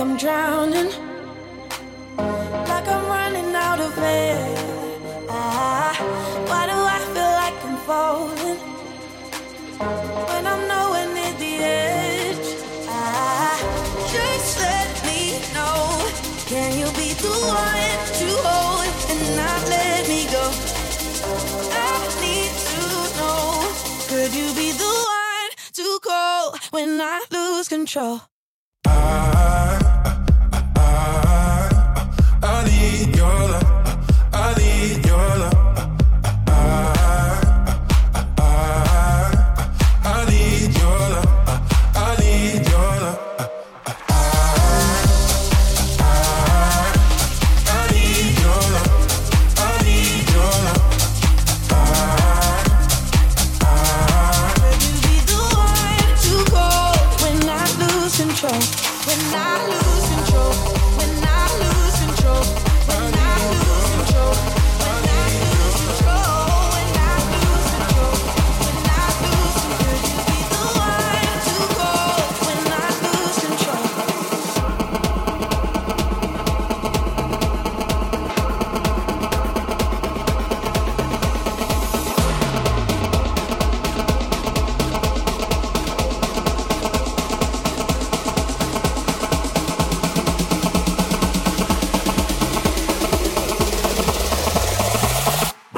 I'm drowning, like I'm running out of air. Ah, why do I feel like I'm falling when I'm nowhere near the edge? Ah, just let me know. Can you be the one to hold and not let me go? I need to know. Could you be the one to call when I lose control?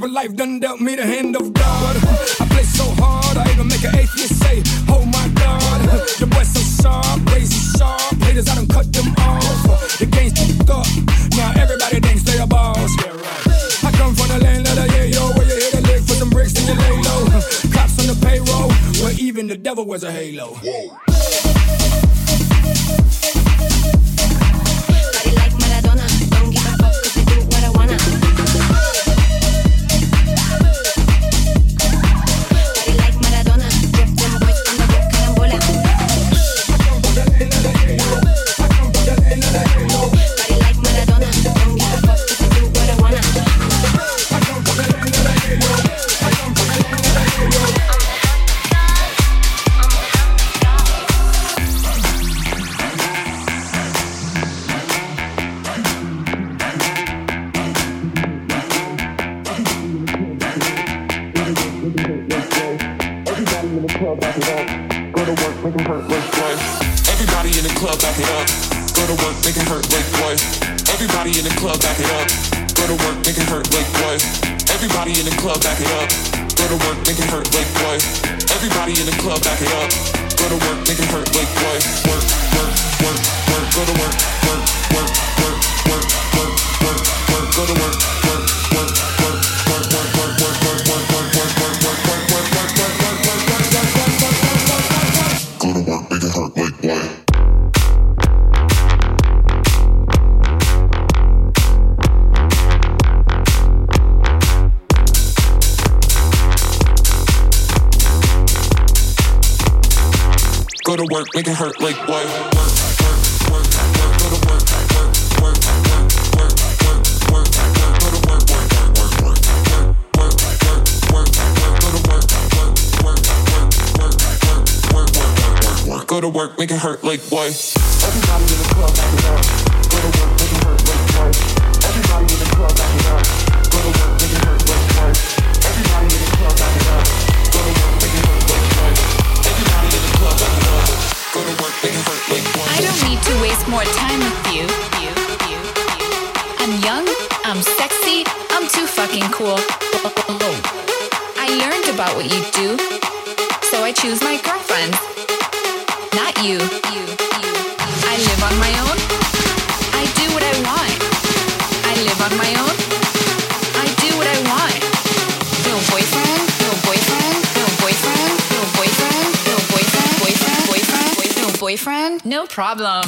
But life done dealt me the hand of God. Everybody in the club back it up. Go to work, make them hurt, break play. Everybody in the club back it up. Go to work, make them hurt, break play. Everybody in the club back it up. Go to work, make them hurt, break play. Everybody in the club back it up. Go to work, make it hurt, break play. Work, work, work, work. Go to work, work, work, work, work, work, work. Go to work, work. to work, make it hurt like what? Work, work, work, work, go to work, work, work, work, work, work, work, go to work, work, work, work, work, work, work, go to work, work, work, work, work, work, work, go to work, make it hurt like what? Everybody in the club, waste more time with you. I'm young, I'm sexy, I'm too fucking cool. I learned about what you do, so I choose my girl. problem.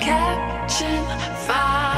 catching fire.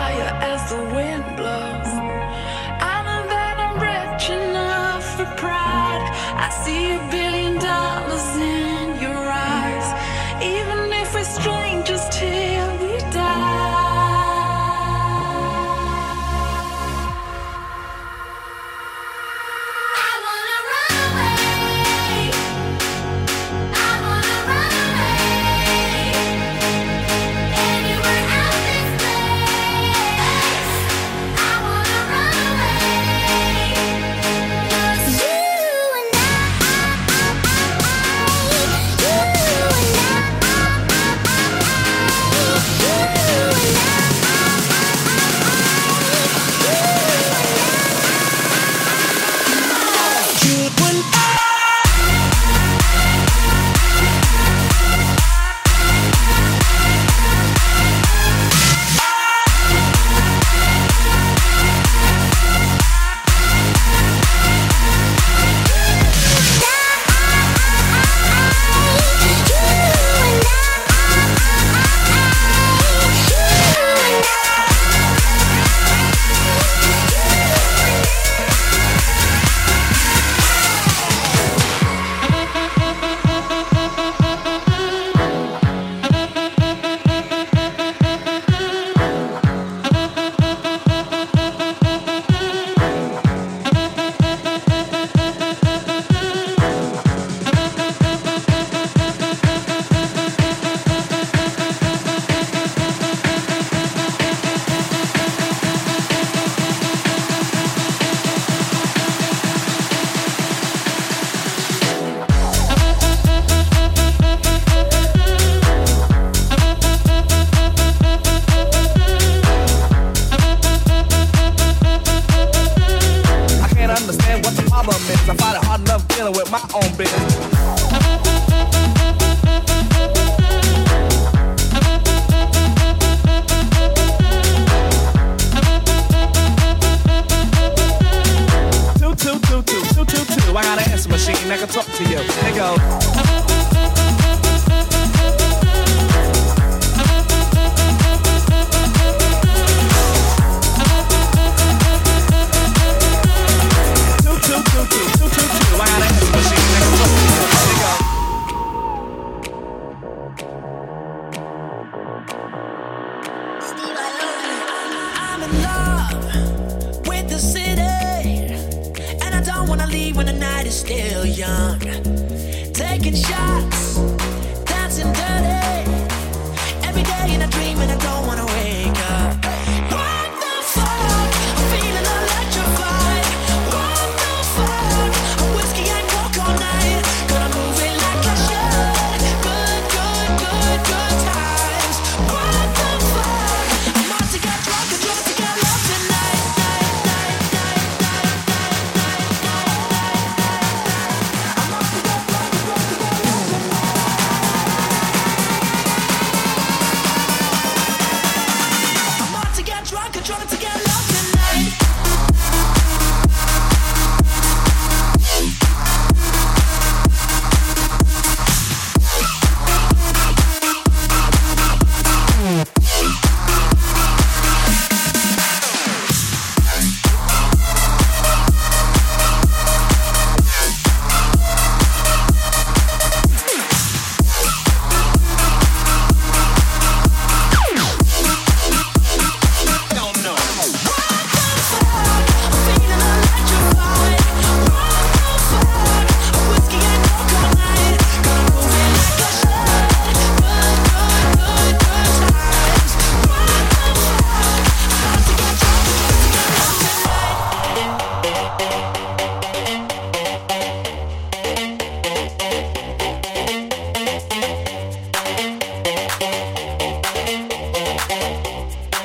Uh, uh, jigga don't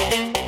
be.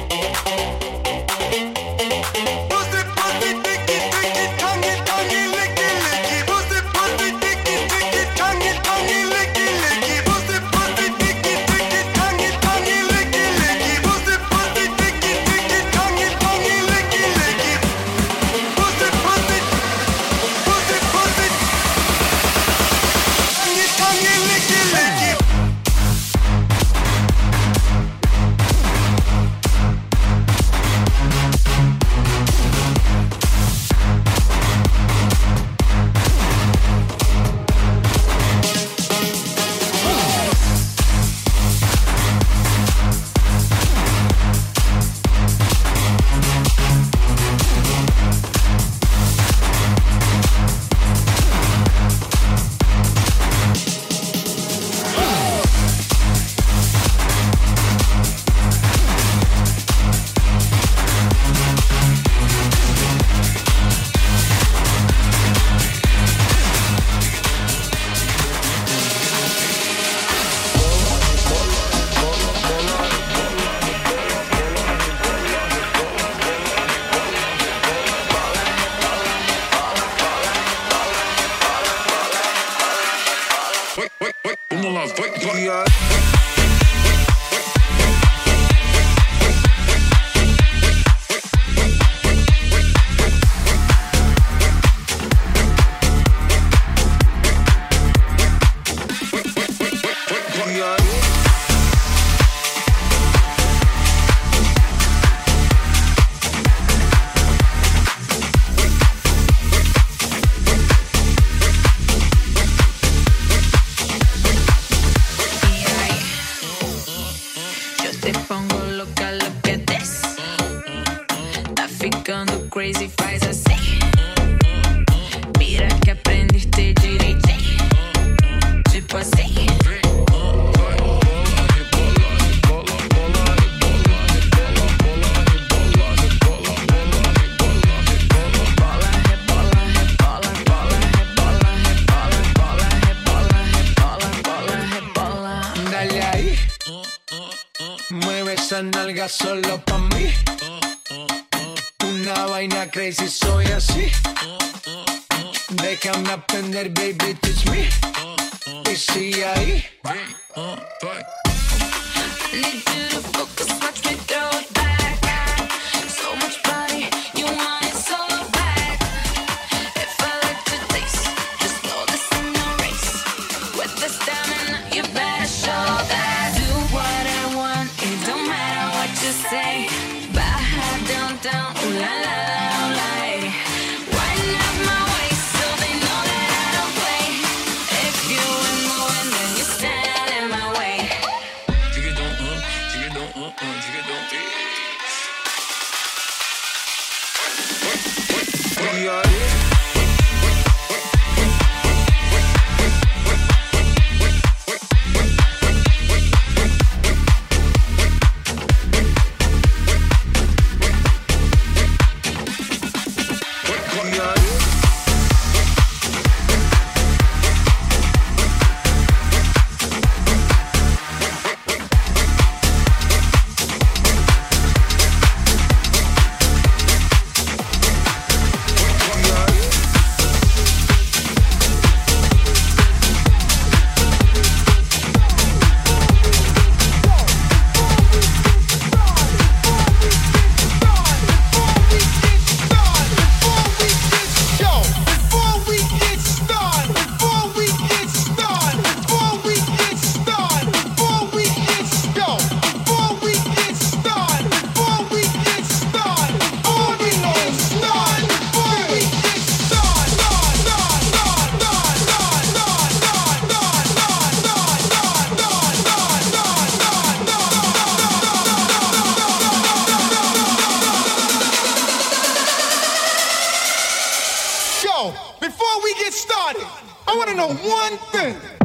started, I want to know one thing.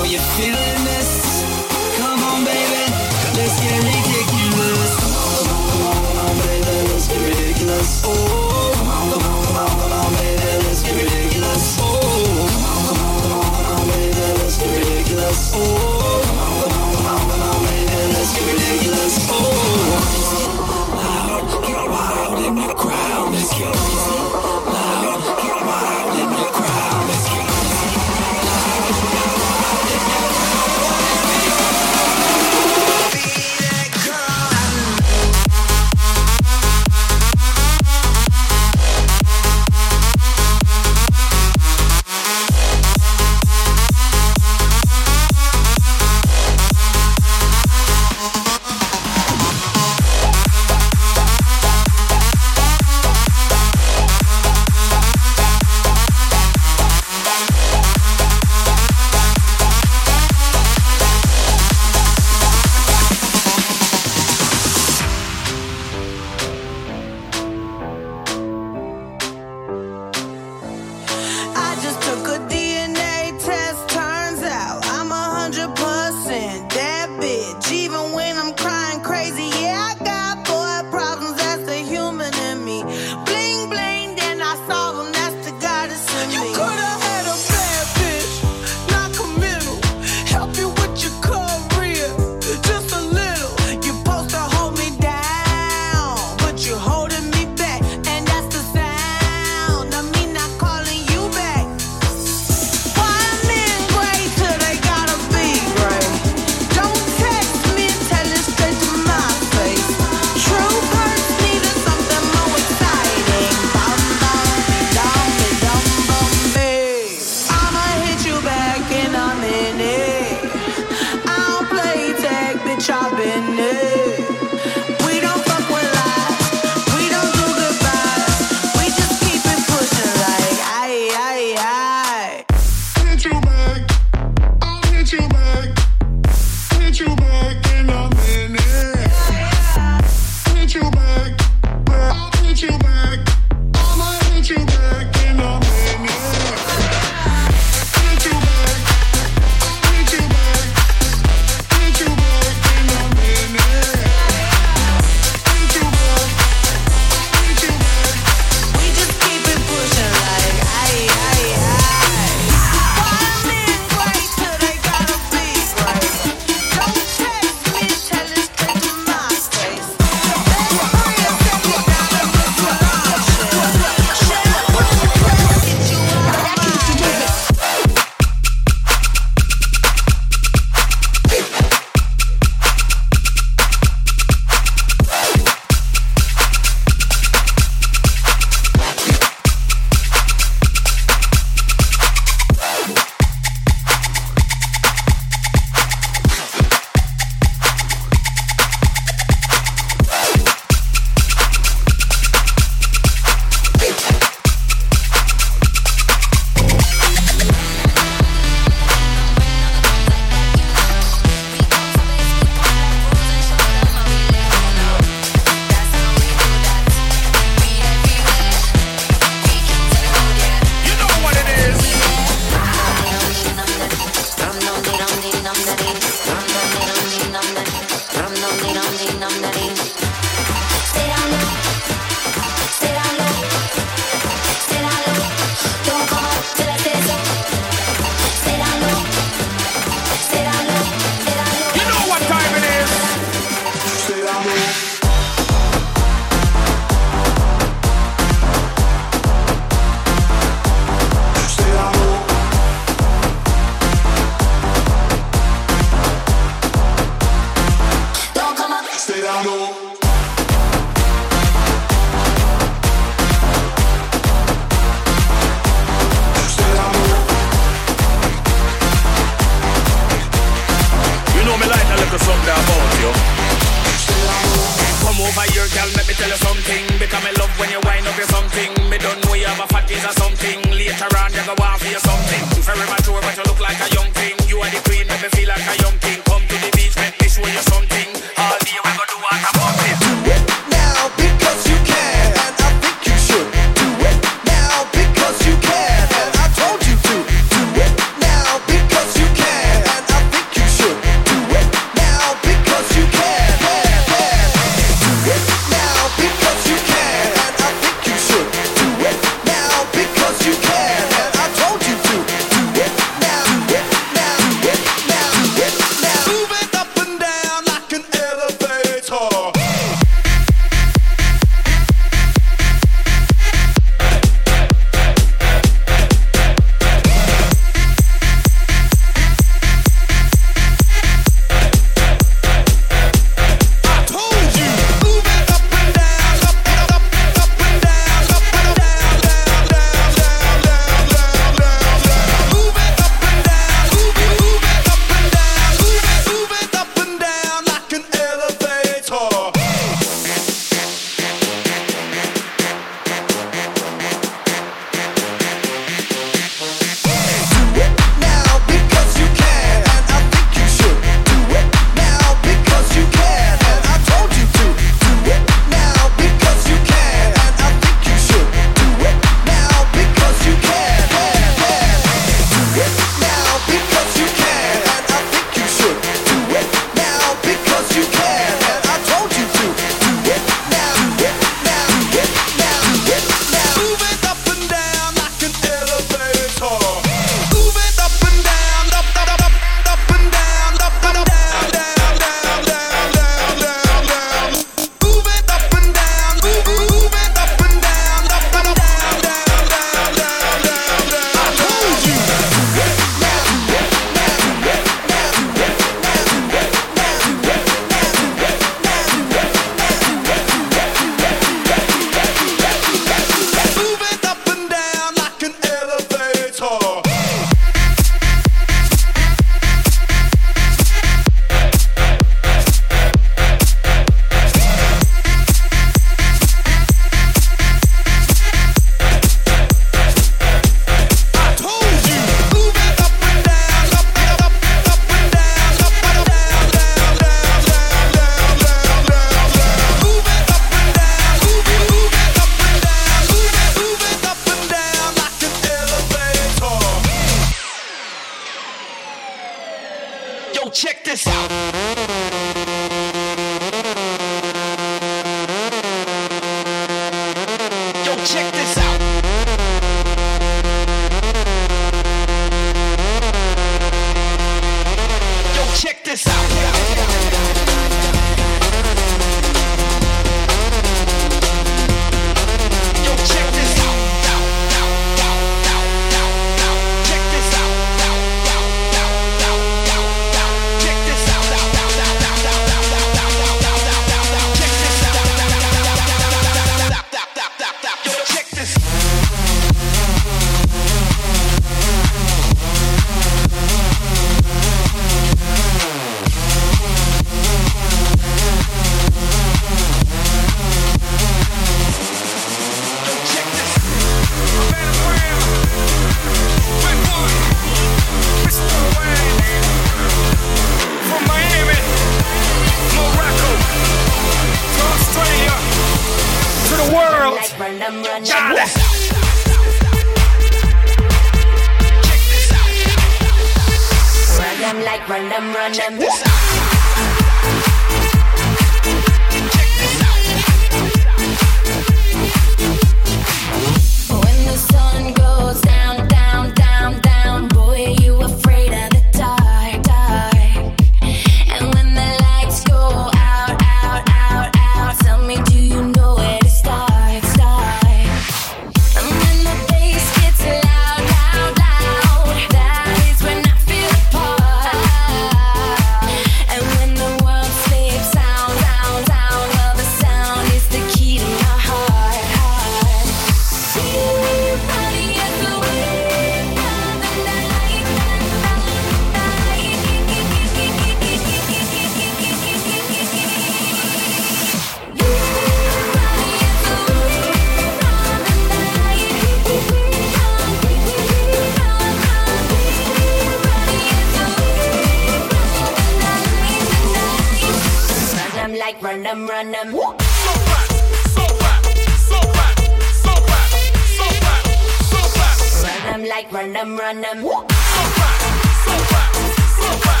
Like run them, run them. So fat, so fat, so fat, so fat, so fat, so fat. Run them like run them, run them. So fat, so fat, so fat,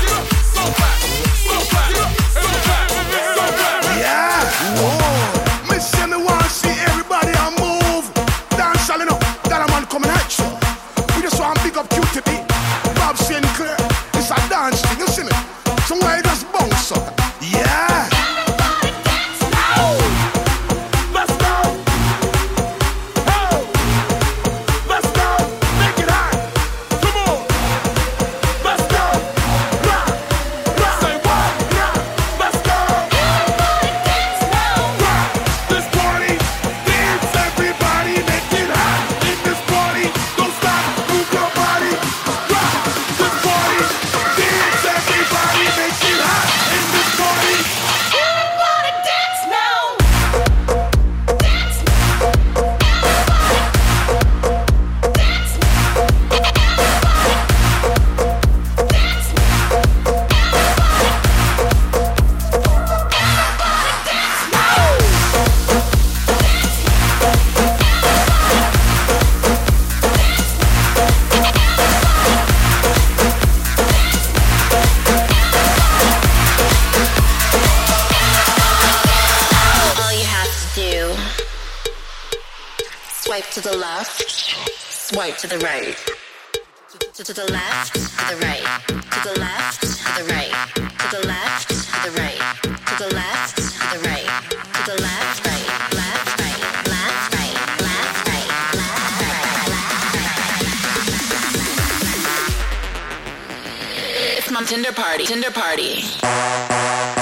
so fat, so fat, so fat, so fat. Yeah. Whoa. Me say me want see everybody a move. Dance all you know. That a man coming at you. We just want to pick up QTP. Bob Sinclar. Swipe to the left, swipe to the right. To, to the left, to the right, to the left, to the right, to the left, to the right, to the left, the right, to the left, right, left, right, left, right, left, right, left, right, It's my Tinder party. Tinder party.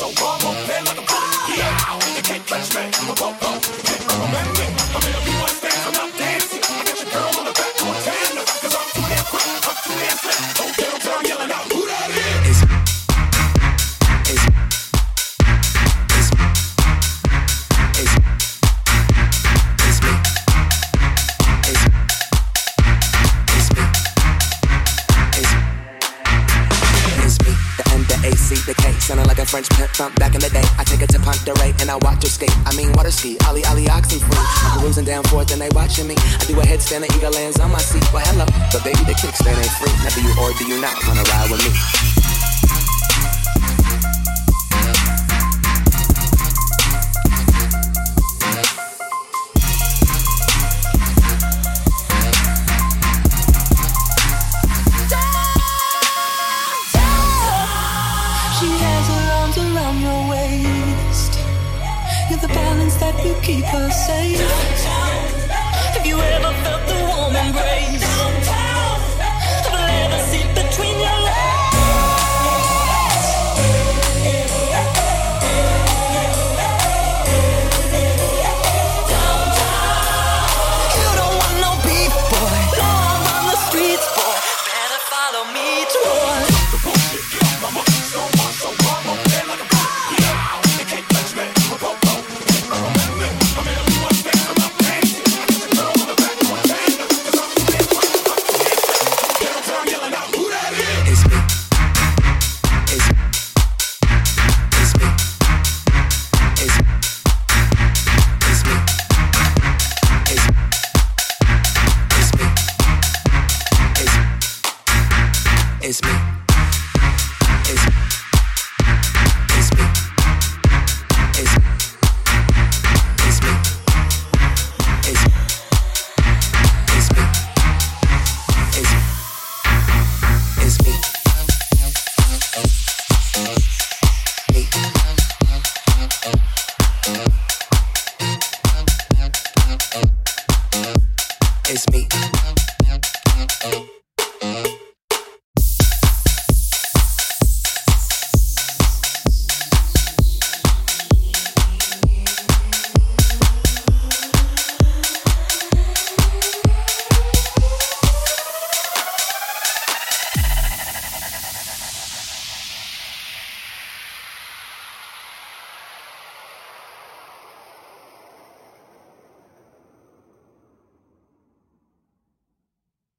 so and they watching me. I do a headstand and eagle lands on my seat. Well, hello, but baby, the kickstand ain't free. Now, do you or do you not wanna ride with me?